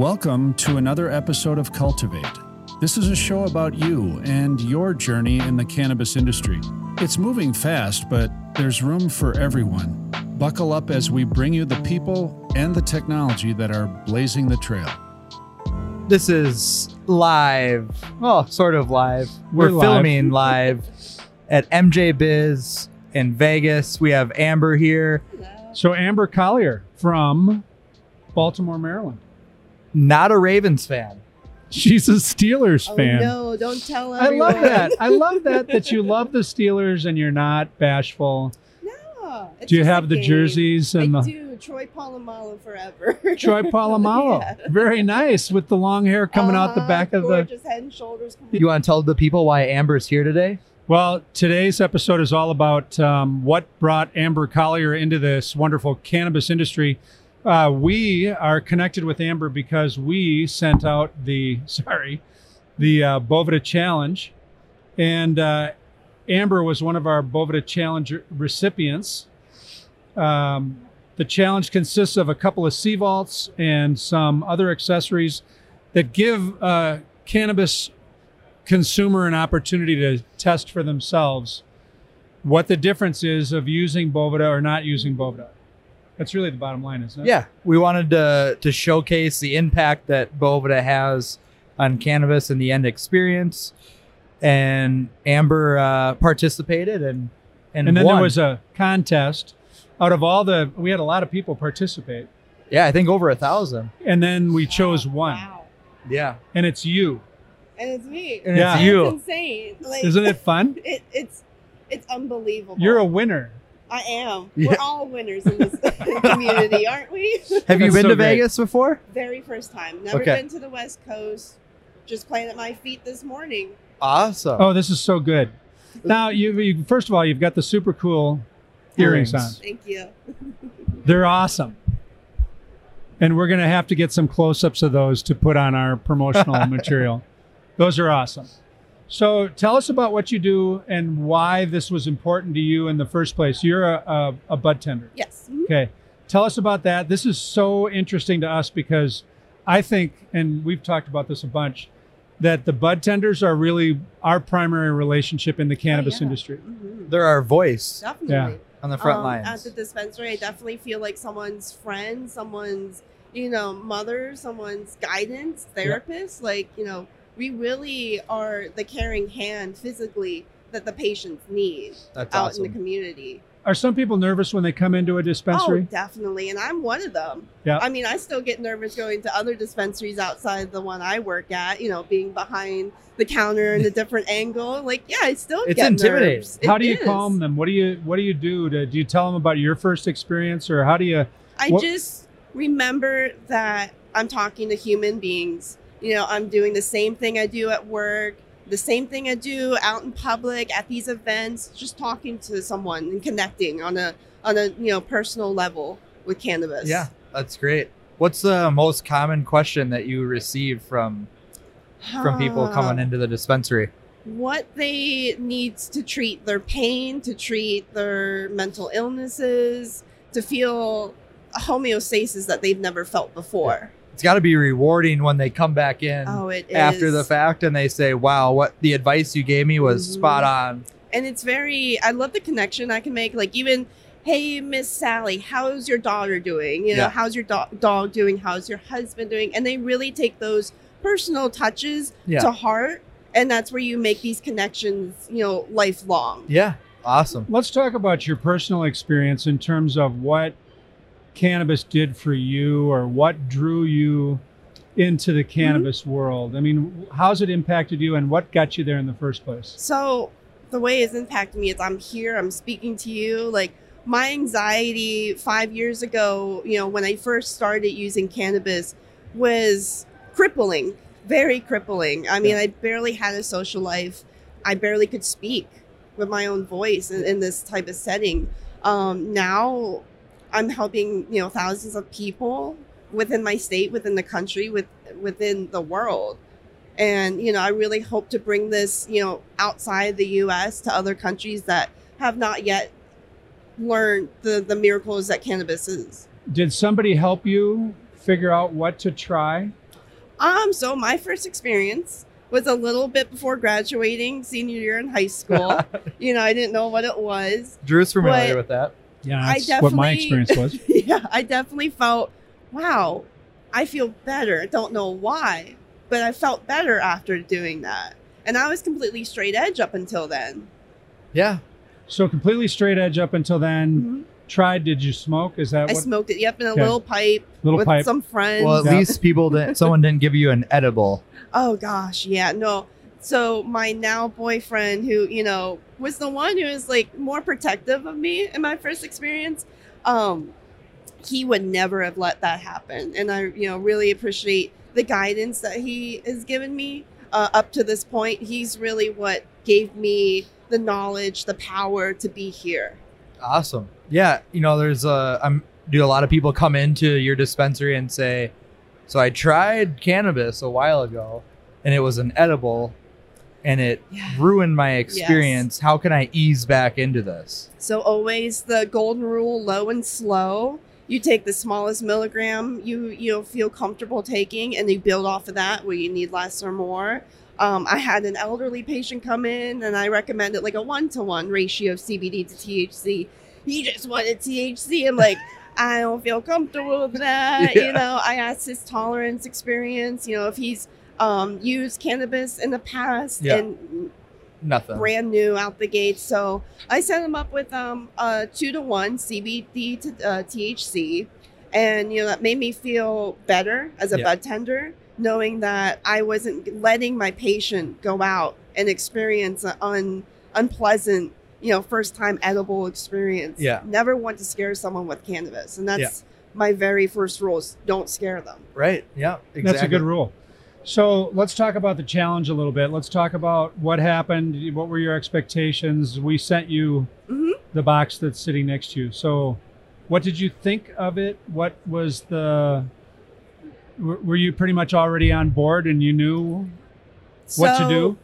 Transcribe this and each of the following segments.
Welcome to another episode of Cultivate. This is a show about you and your journey in the cannabis industry. It's moving fast, but there's room for everyone. Buckle up as we bring you the people and the technology that are blazing the trail. This is live. Well, sort of live. We're, We're live. filming live at MJ Biz in Vegas. We have Amber here. So Amber Collier from Baltimore, Maryland. Not a Ravens fan. She's a Steelers Oh fan. no! Don't tell her. I love that. I love that that you love the Steelers and you're not bashful. No, it's Do you have the game. jerseys and I the do. Troy Polamalu forever. Troy Polamalu? Yeah. Very nice with the long hair coming out the Uh-huh, back of the. gorgeous head and shoulders. You want to tell the people why Amber's here today? Well, today's episode is all about um, what brought Amber Collier into this wonderful cannabis industry. Uh, we are connected with Amber because we sent out the sorry, the uh, Challenge, and uh, Amber was one of our Boveda Challenge recipients. Um, the challenge consists of a couple of CVaults and some other accessories that give uh, cannabis consumer an opportunity to test for themselves what the difference is of using Boveda or not using Boveda. That's really the bottom line, isn't it? Yeah, we wanted to to showcase the impact that Boveda has on cannabis and the end experience. And Amber uh, participated and and, And then won. there was a contest. Out of all the, we had a lot of people participate, yeah, I think over a thousand. and then we chose one, Wow. Yeah, and it's you. And it's me. and Yeah. it's you. It's insane. Like, Isn't it fun? It, it's it's unbelievable. You're a winner. I am. Yeah. We're all winners in this community, aren't we? Have you That's been so to great. Vegas before? Very first time. Never Okay. been to the West Coast. Just playing at my feet this morning. Awesome. Oh, this is so good. Now, you, you first of all, you've got the super cool earrings on. Thank you. They're awesome. And we're going to have to get some close ups of those to put on our promotional material. Those are awesome. So tell us about what you do and why this was important to you in the first place. You're a, a, a bud tender. Yes. Mhm. Okay. Tell us about that. This is so interesting to us because I think, and we've talked about this a bunch, that the bud tenders are really our primary relationship in the cannabis yeah. industry. Mhm. They're our voice Definitely. on the front Um, lines. At the dispensary, I definitely feel like someone's friend, someone's, you know, mother, someone's guidance, therapist. Like, you know, we really are the caring hand physically that the patients need That's out awesome. in the community. Are some people nervous when they come into a dispensary? Oh, dispensary? definitely. And I'm one of them. Yeah. I mean, I still get nervous going to other dispensaries outside the one I work at, you know, being behind the counter in a different angle. Like, yeah, I still It's get intimidating. nerves. how It do you is. calm them? What do you What do you do? To, do you tell them about your first experience, or how do you? I What- just remember that I'm talking to human beings. You know, I'm doing the same thing I do at work, the same thing I do out in public at these events, just talking to someone and connecting on a on a you know personal level with cannabis. yeah, that's great. What's the most common question that you receive from from people coming into the dispensary? what they need to treat their pain, to treat their mental illnesses, to feel homeostasis that they've never felt before. It's got to be rewarding when they come back in Oh, it is. after the fact and they say, "Wow, what the advice you gave me was Mhm. spot on." and it's very i love the connection i can make like even hey miss sally how's your daughter doing you know Yeah. how's your do- dog doing how's your husband doing and they really take those personal touches Yeah. to heart and that's where you make these connections you know lifelong Yeah, awesome. Let's talk about your personal experience in terms of what cannabis did for you, or what drew you into the cannabis world. I mean, how's it impacted you, and what got you there in the first place? so the way it's impacted me is i'm here i'm speaking to you like my anxiety five years ago you know when i first started using cannabis was crippling very crippling i mean Yeah. i barely had a social life i barely could speak with my own voice in, in this type of setting um, now i'm helping you know thousands of people within my state within the country with within the world and you know i really hope to bring this you know outside the us to other countries that have not yet learned the the miracles that cannabis is Did somebody help you figure out what to try? Um, so my first experience was a little bit before graduating, senior year in high school. you know, I didn't know what it was. Drew's familiar But- with that. Yeah, I that's what my experience was. yeah, I definitely felt, wow, I feel better. I don't know why, but I felt better after doing that. And I was completely straight edge up until then. Yeah. So completely straight edge up until then. Mhm. Tried? Did you smoke? Is that I what? smoked it, yep, in a Okay. little pipe Little with pipe. some friends. Well, at Yeah. least people didn't. Someone didn't give you an edible. Oh gosh, yeah, no. So my now boyfriend, who you know was the one who was like more protective of me in my first experience, um, he would never have let that happen, and I you know really appreciate the guidance that he has given me uh, up to this point. He's really what gave me the knowledge, the power to be here. Awesome. Yeah, you know, there's a I'm do a lot of people come into your dispensary and say, "So I tried cannabis a while ago and it was an edible and it Yeah. ruined my experience. How can I ease back into this?" So always the golden rule: low and slow. You take the smallest milligram you you feel comfortable taking, and you build off of that where you need less or more. Um, I had an elderly patient come in, and I recommended like a one to one ratio of CBD to THC. He just wanted THC. I'm like, I don't feel comfortable with that. Yeah. You know, I asked his tolerance experience. You know, if he's um, used cannabis in the past, Yeah. and Nothing. brand new out the gate. So I set them up with um a two to one CBD to uh, THC, and you know that made me feel better as a Yeah. bud tender, knowing that I wasn't letting my patient go out and experience an un, unpleasant, you know, first time edible experience. Yeah. never want to scare someone with cannabis, and that's my very first rule: is don't scare them. Right. Yeah. Exactly. That's a good rule. So let's talk about the challenge a little bit. Let's talk about what happened. What were your expectations? We sent you Mhm. the box that's sitting next to you. So, what did you think of it? What was the? Were you pretty much already on board and you knew what to do?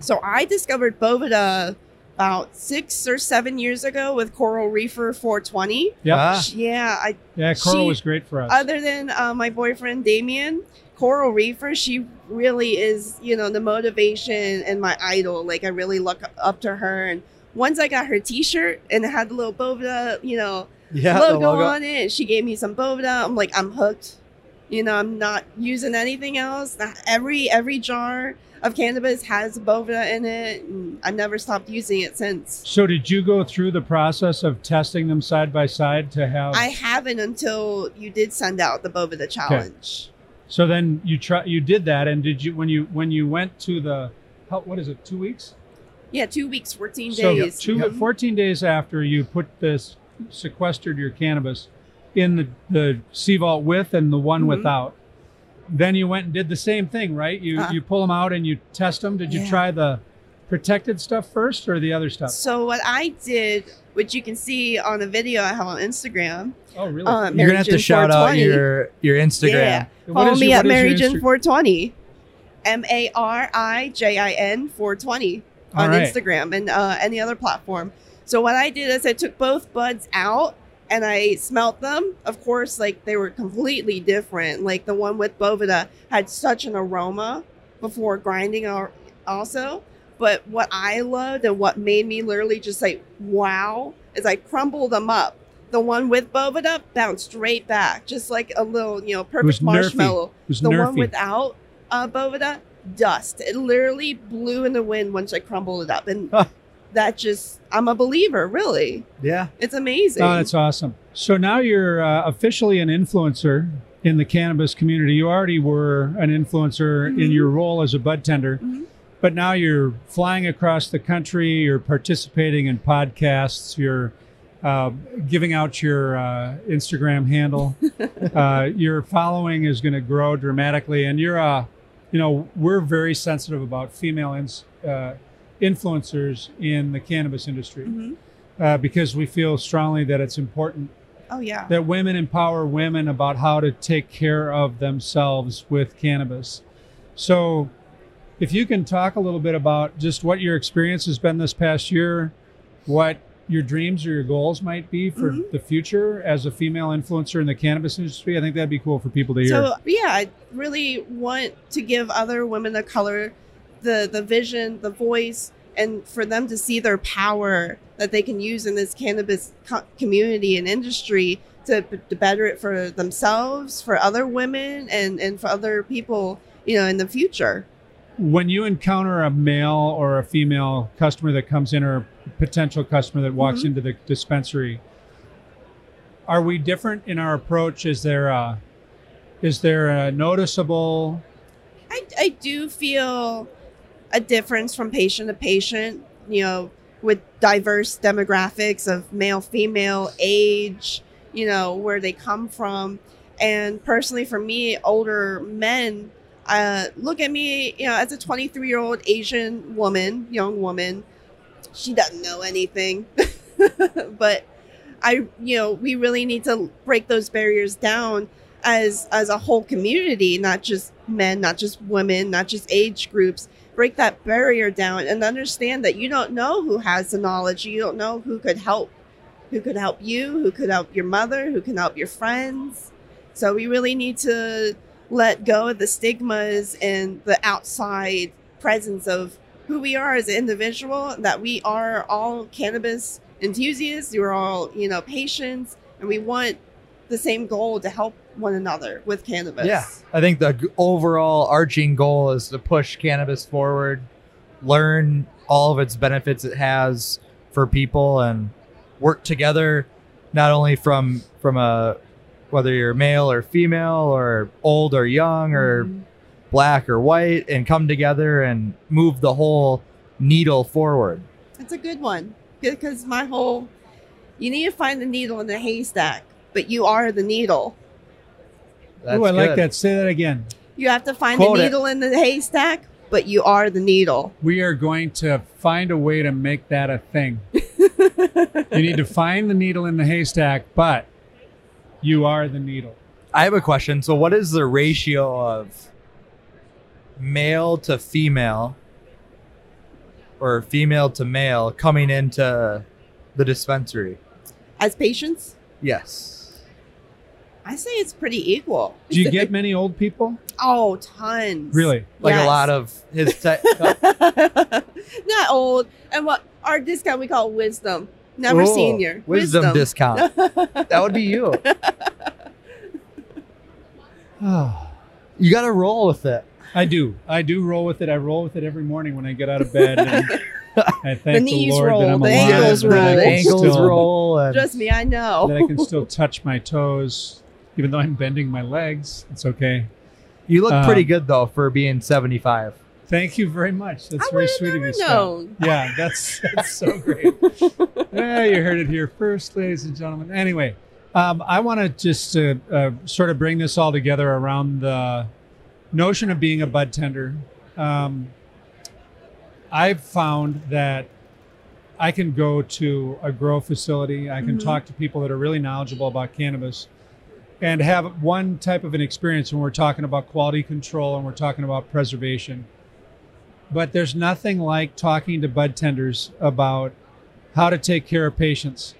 So I discovered Boveda about six or seven years ago with Coral Reefer 420. Yep. Ah, Yeah, I yeah, Coral she- was great for us. other than uh, my boyfriend Damien, Coral Reefer, she really is, you know, the motivation and my idol. Like I really look up to her. And once I got her T-shirt and it had the little Boveda, you know, yeah. logo, logo. on it, she gave me some Boveda. I'm like, I'm hooked. You know, I'm not using anything else. Every every jar of cannabis has Boveda in it, and I never stopped using it since. so, did you go through the process of testing them side by side to have? I haven't until you did send out the Boveda challenge. So then you try. You did that, and did you when you when you went to the how, what is it? Two weeks. Yeah, two weeks, 14 So days. two, Mhm. 14 days after you put this sequestered your cannabis in the the CVault with and the one Mhm. without, then you went and did the same thing, right? You Uh-huh. you pull them out and you test them. Did you Yeah. try the protected stuff first or the other stuff? So what I did, which you can see on the video I have on Instagram, Oh, really? uh, You're gonna have to shout out your your Instagram. Yeah. Follow me your- at what is your MaryJin Insta- 420. M A R I J I N 420 on right. Instagram and uh, any other platform. So what I did is I took both buds out and I smelt them. Of course, like they were completely different. Like the one with Boveda had such an aroma before grinding also. But what I loved and what made me literally just like wow is I crumbled them up. The one with Boveda bounced straight back, just like a little, you know, perfect marshmallow It was the nerfy. one without uh, Boveda, dust. It literally blew in the wind once I crumbled it up, and Huh. that just I'm a believer. Really, Yeah. it's amazing. Oh, that's awesome. So now you're uh, officially an influencer in the cannabis community. You already were an influencer in Mhm. your role as a bud tender, Mhm. But now you're flying across the country. You're participating in podcasts. You're uh, giving out your uh, Instagram handle. uh, your following is going to grow dramatically, and you're uh, you know, we're very sensitive about female ins, uh, influencers in the cannabis industry Mhm. uh, because we feel strongly that it's important Oh yeah, that women empower women about how to take care of themselves with cannabis. So, if you can talk a little bit about just what your experience has been this past year, what your dreams or your goals might be for Mhm. the future as a female influencer in the cannabis industry? I think that'd be cool for people to hear. So yeah, I really want to give other women of color the the vision, the voice, and for them to see their power that they can use in this cannabis co- community and industry to, to better it for themselves, for other women, and and for other people, you know, in the future. When you encounter a male or a female customer that comes in or a potential customer that walks Mhm. into the dispensary are we different in our approach is there a is there a noticeable I, I do feel a difference from patient to patient, you know, with diverse demographics of male, female, age, you know, where they come from. And personally, for me, older men uh, look at me, you know, as a 23 year old Asian woman, young woman. She doesn't know anything. but I, you know, we really need to break those barriers down as as a whole community, not just men, not just women, not just age groups. Break that barrier down and understand that you don't know who has the knowledge. You don't know who could help, who could help you, who could help your mother, who can help your friends. So we really need to let go of the stigmas and the outside presence of who we are as an individual. That we are all cannabis enthusiasts. We're all you know patients, and we want the same goal to help one another with cannabis. Yeah, I think the overall arching goal is to push cannabis forward, learn all of its benefits it has for people, and work together, not only from from a whether you're male or female or old or young or Mhm. black or white, and come together and move the whole needle forward. It's a good one because my whole you need to find the needle in the haystack, but you are the needle. That's oh i like that say that again You have to find Quote the it. needle in the haystack, but you are the needle. we are going to find a way to make that a thing you need to find the needle in the haystack but you are the needle I have a question. So, what is the ratio of male to female or female to male coming into the dispensary? As patients, Yes. I say it's pretty equal. do you get many old people Oh, tons. really Like a lot of his. Te- Not old. And what our discount we call wisdom. Never Oh, senior. Wisdom, discount. that would be you. You got to roll with it. I do. I do roll with it. I roll with it every morning when I get out of bed. And I thank the, knees Lord roll, that I'm the alive. ankles that roll. The ankles still- roll. And Trust me, I know. That I can still touch my toes, even though I'm bending my legs. It's okay. you look Um, pretty good though for being 75. Thank you very much. That's I very sweet of never you, Scott. Yeah, that's that's so great. Yeah, you heard it here first, ladies and gentlemen. Anyway, um, I want to just uh, uh, sort of bring this all together around the notion of being a bud tender. Um, I've found that I can go to a grow facility. I can Mhm. talk to people that are really knowledgeable about cannabis and have one type of an experience when we're talking about quality control and we're talking about preservation. But there's nothing like talking to bud tenders about how to take care of patients.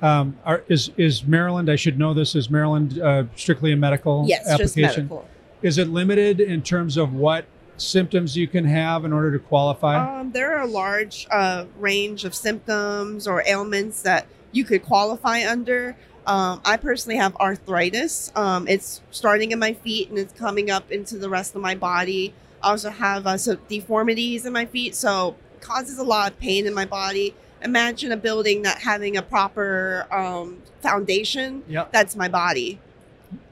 Um, are, is is Maryland? I should know this. Is Maryland uh, strictly a medical yes, just medical. Is it limited in terms of what symptoms you can have in order to qualify? Um, there are a large uh, range of symptoms or ailments that you could qualify under. Um, I personally have arthritis. Um, it's starting in my feet and it's coming up into the rest of my body. I also have uh, some deformities in my feet, so causes a lot of pain in my body. Imagine a building not having a proper um, foundation. Yep. That's my body.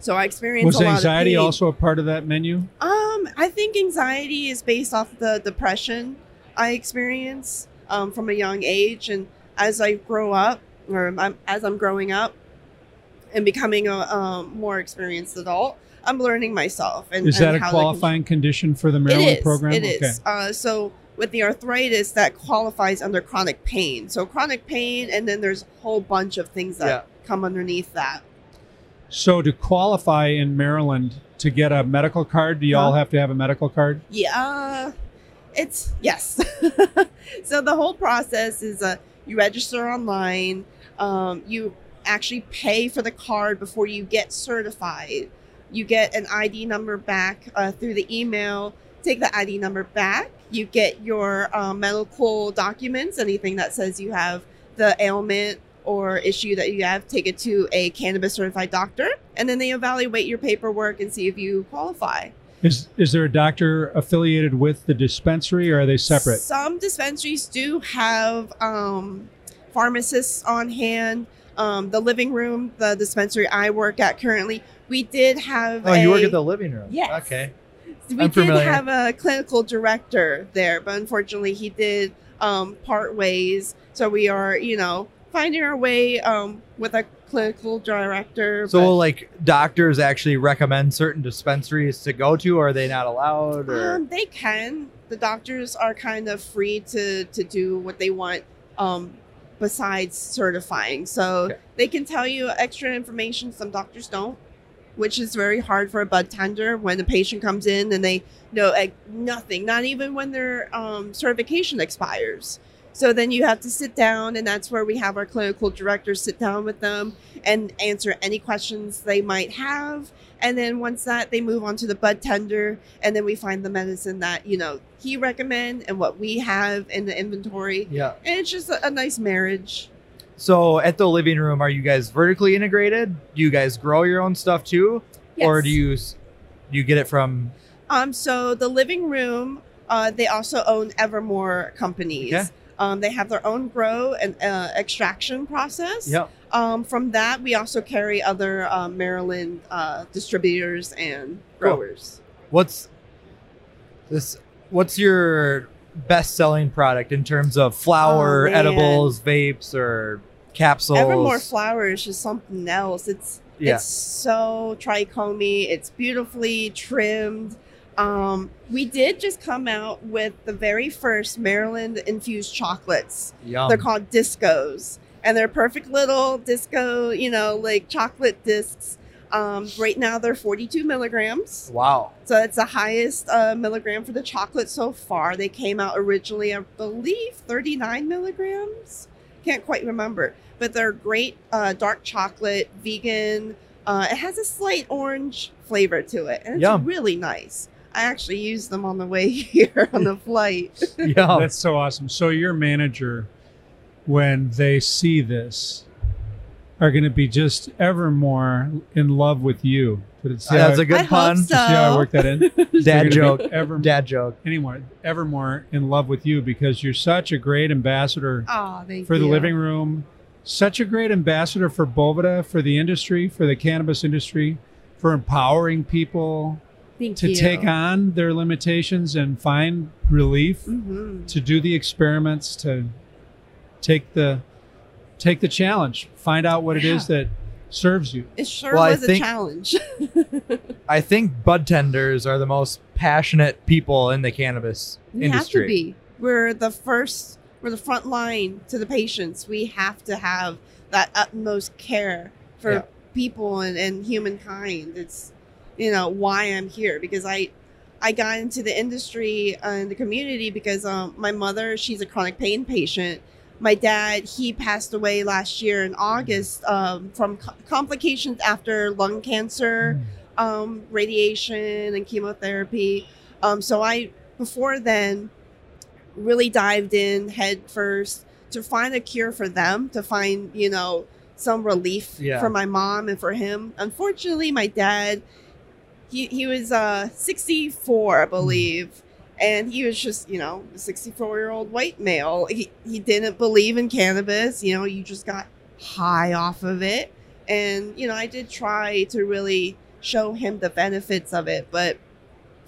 So I experience Was a lot anxiety also a part of that menu? Um, I think anxiety is based off the depression I experience um, from a young age, and as I grow up, or I'm, as I'm growing up and becoming a um, more experienced adult, I'm learning myself. And Is that and a how to con- qualifying condition for the Maryland it is. program? It is. Uh, so with the arthritis, that qualifies under chronic pain. So chronic pain, and then there's a whole bunch of things that Yeah. come underneath that. So to qualify in Maryland to get a medical card, do you all have to have a medical card? Yeah, it's yes. so the whole process is uh, You register online. Um, you actually pay for the card before you get certified. You get an ID number back uh, through the email. Take the ID number back. You get your um, medical documents, anything that says you have the ailment or issue that you have, take it to a cannabis certified doctor, and then they evaluate your paperwork and see if you qualify. Is is there a doctor affiliated with the dispensary, or are they separate? Some dispensaries do have um, pharmacists on hand. Um, the living room, the dispensary I work at currently, we did have. Oh, you work at the living room. Yes. Okay. We I'm did familiar. have a clinical director there, but unfortunately, he did um, part ways. So we are, you know, finding our way um, with a clinical director. So, will like doctors actually recommend certain dispensaries to go to, or are they not allowed? Or Um, they can. The doctors are kind of free to to do what they want. Um, besides certifying, so Okay. they can tell you extra information. Some doctors don't, which is very hard for a bud tender when the patient comes in and they know like, nothing, not even when their um, certification expires. So then you have to sit down, and that's where we have our clinical directors sit down with them and answer any questions they might have. And then once that, they move on to the bud tender, and then we find the medicine that you know he recommend and what we have in the inventory, yeah. and it's just a, a nice marriage. So, at the living room, are you guys vertically integrated? Do you guys grow your own stuff too, or do you do you get it from? Um, so the living room, uh, they also own Evermore companies. Okay. Um, they have their own grow and uh, extraction process. Yep. Um, from that, we also carry other uh, Maryland uh, distributors and Cool. growers. What's this? What's your best selling product in terms of flour, Oh, edibles, vapes, or capsules? Evermore flower is just something else. It's Yeah. it's so trichomy. It's beautifully trimmed. Um, we did just come out with the very first Maryland infused chocolates. Yum. They're called discos, and they're perfect little disco, you know, like chocolate discs. Um, right now, they're 42 milligrams, wow. so it's the highest uh, milligram for the chocolate so far. They came out originally, I believe, 39 milligrams. Can't quite remember, but they're great uh, dark chocolate, vegan. Uh, it has a slight orange flavor to it, and it's Yum. really nice. I actually used them on the way here on the flight. yeah, That's so awesome. So your manager, when they see this, are going to be just ever more in love with you. But it's That's how, a good I hope pun. so. see how I work that in. Dad joke. Ever Dad joke. anymore, ever more in love with you because you're such a great ambassador Oh, thank for the living room. Such a great ambassador for Boveda, for the industry, for the cannabis industry, for empowering people Thank to you. take on their limitations and find relief, hmm to do the experiments, to take the take the challenge, find out what it is that serves you. It sure Well, I was a challenge. I think bud tenders are the most passionate people in the cannabis industry. we industry. have to be. We're the first. We're the front line to the patients. We have to have that utmost care for Yeah. people and, and humankind. It's you know why I'm here because I I got into the industry and the community because um, my mother she's a chronic pain patient. My dad he passed away last year in August um, from co- complications after lung cancer. um, radiation and chemotherapy. Um, so I, before then, really dived in head first to find a cure for them, to find, you know, some relief Yeah. for my mom and for him. Unfortunately, my dad, he, he was uh, 64, I believe. And he was just, you know, a 64 year old white male. He, he didn't believe in cannabis. You know, you just got high off of it. And, you know, I did try to really show him the benefits of it, but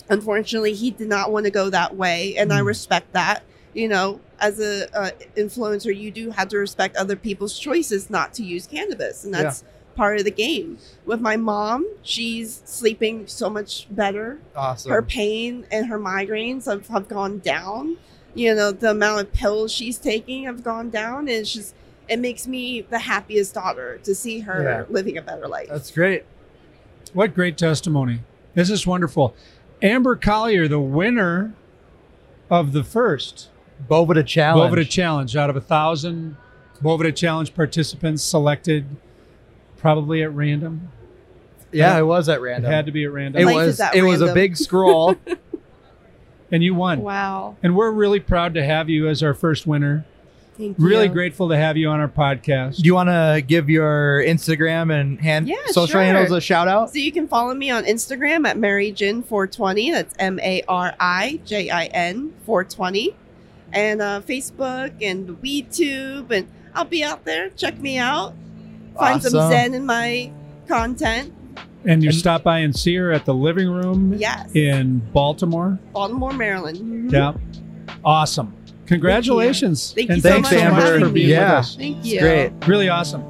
unfortunately, he did not want to go that way. And I Mm. respect that. You know, as a uh, influencer, you do have to respect other people's choices not to use cannabis. And that's part of the game. With my mom, she's sleeping so much better Awesome. her pain and her migraines have, have gone down. You know, the amount of pills she's taking have gone down. And it's just, it makes me the happiest daughter to see her Yeah. living a better life. That's great. What great testimony. This is wonderful. Amber Collier, the winner of the first Boveda challenge. Boveda Challenge out of a thousand Boveda Challenge participants selected probably at random. Yeah, it was at random. It random. had to be at random. it Life was is at it was a random. big scroll. and you won. Wow. And we're really proud to have you as our first winner. Thank you. Really grateful to have you on our podcast. Do you want to give your Instagram and hand Yeah, social sure. handles a shout out? So you can follow me on Instagram at MaryJin420. That's M A R I J I N 420. And uh, Facebook and WeTube. And I'll be out there. Check me out. Find some Zen in my content. and you stop by and see her at the living room Yes. in Baltimore. Baltimore, Maryland. Mm-hmm. Yeah. Awesome. Congratulations. Thank you and so thanks much so for much having for me. being with Yeah. us. Thank you. Great. Really awesome.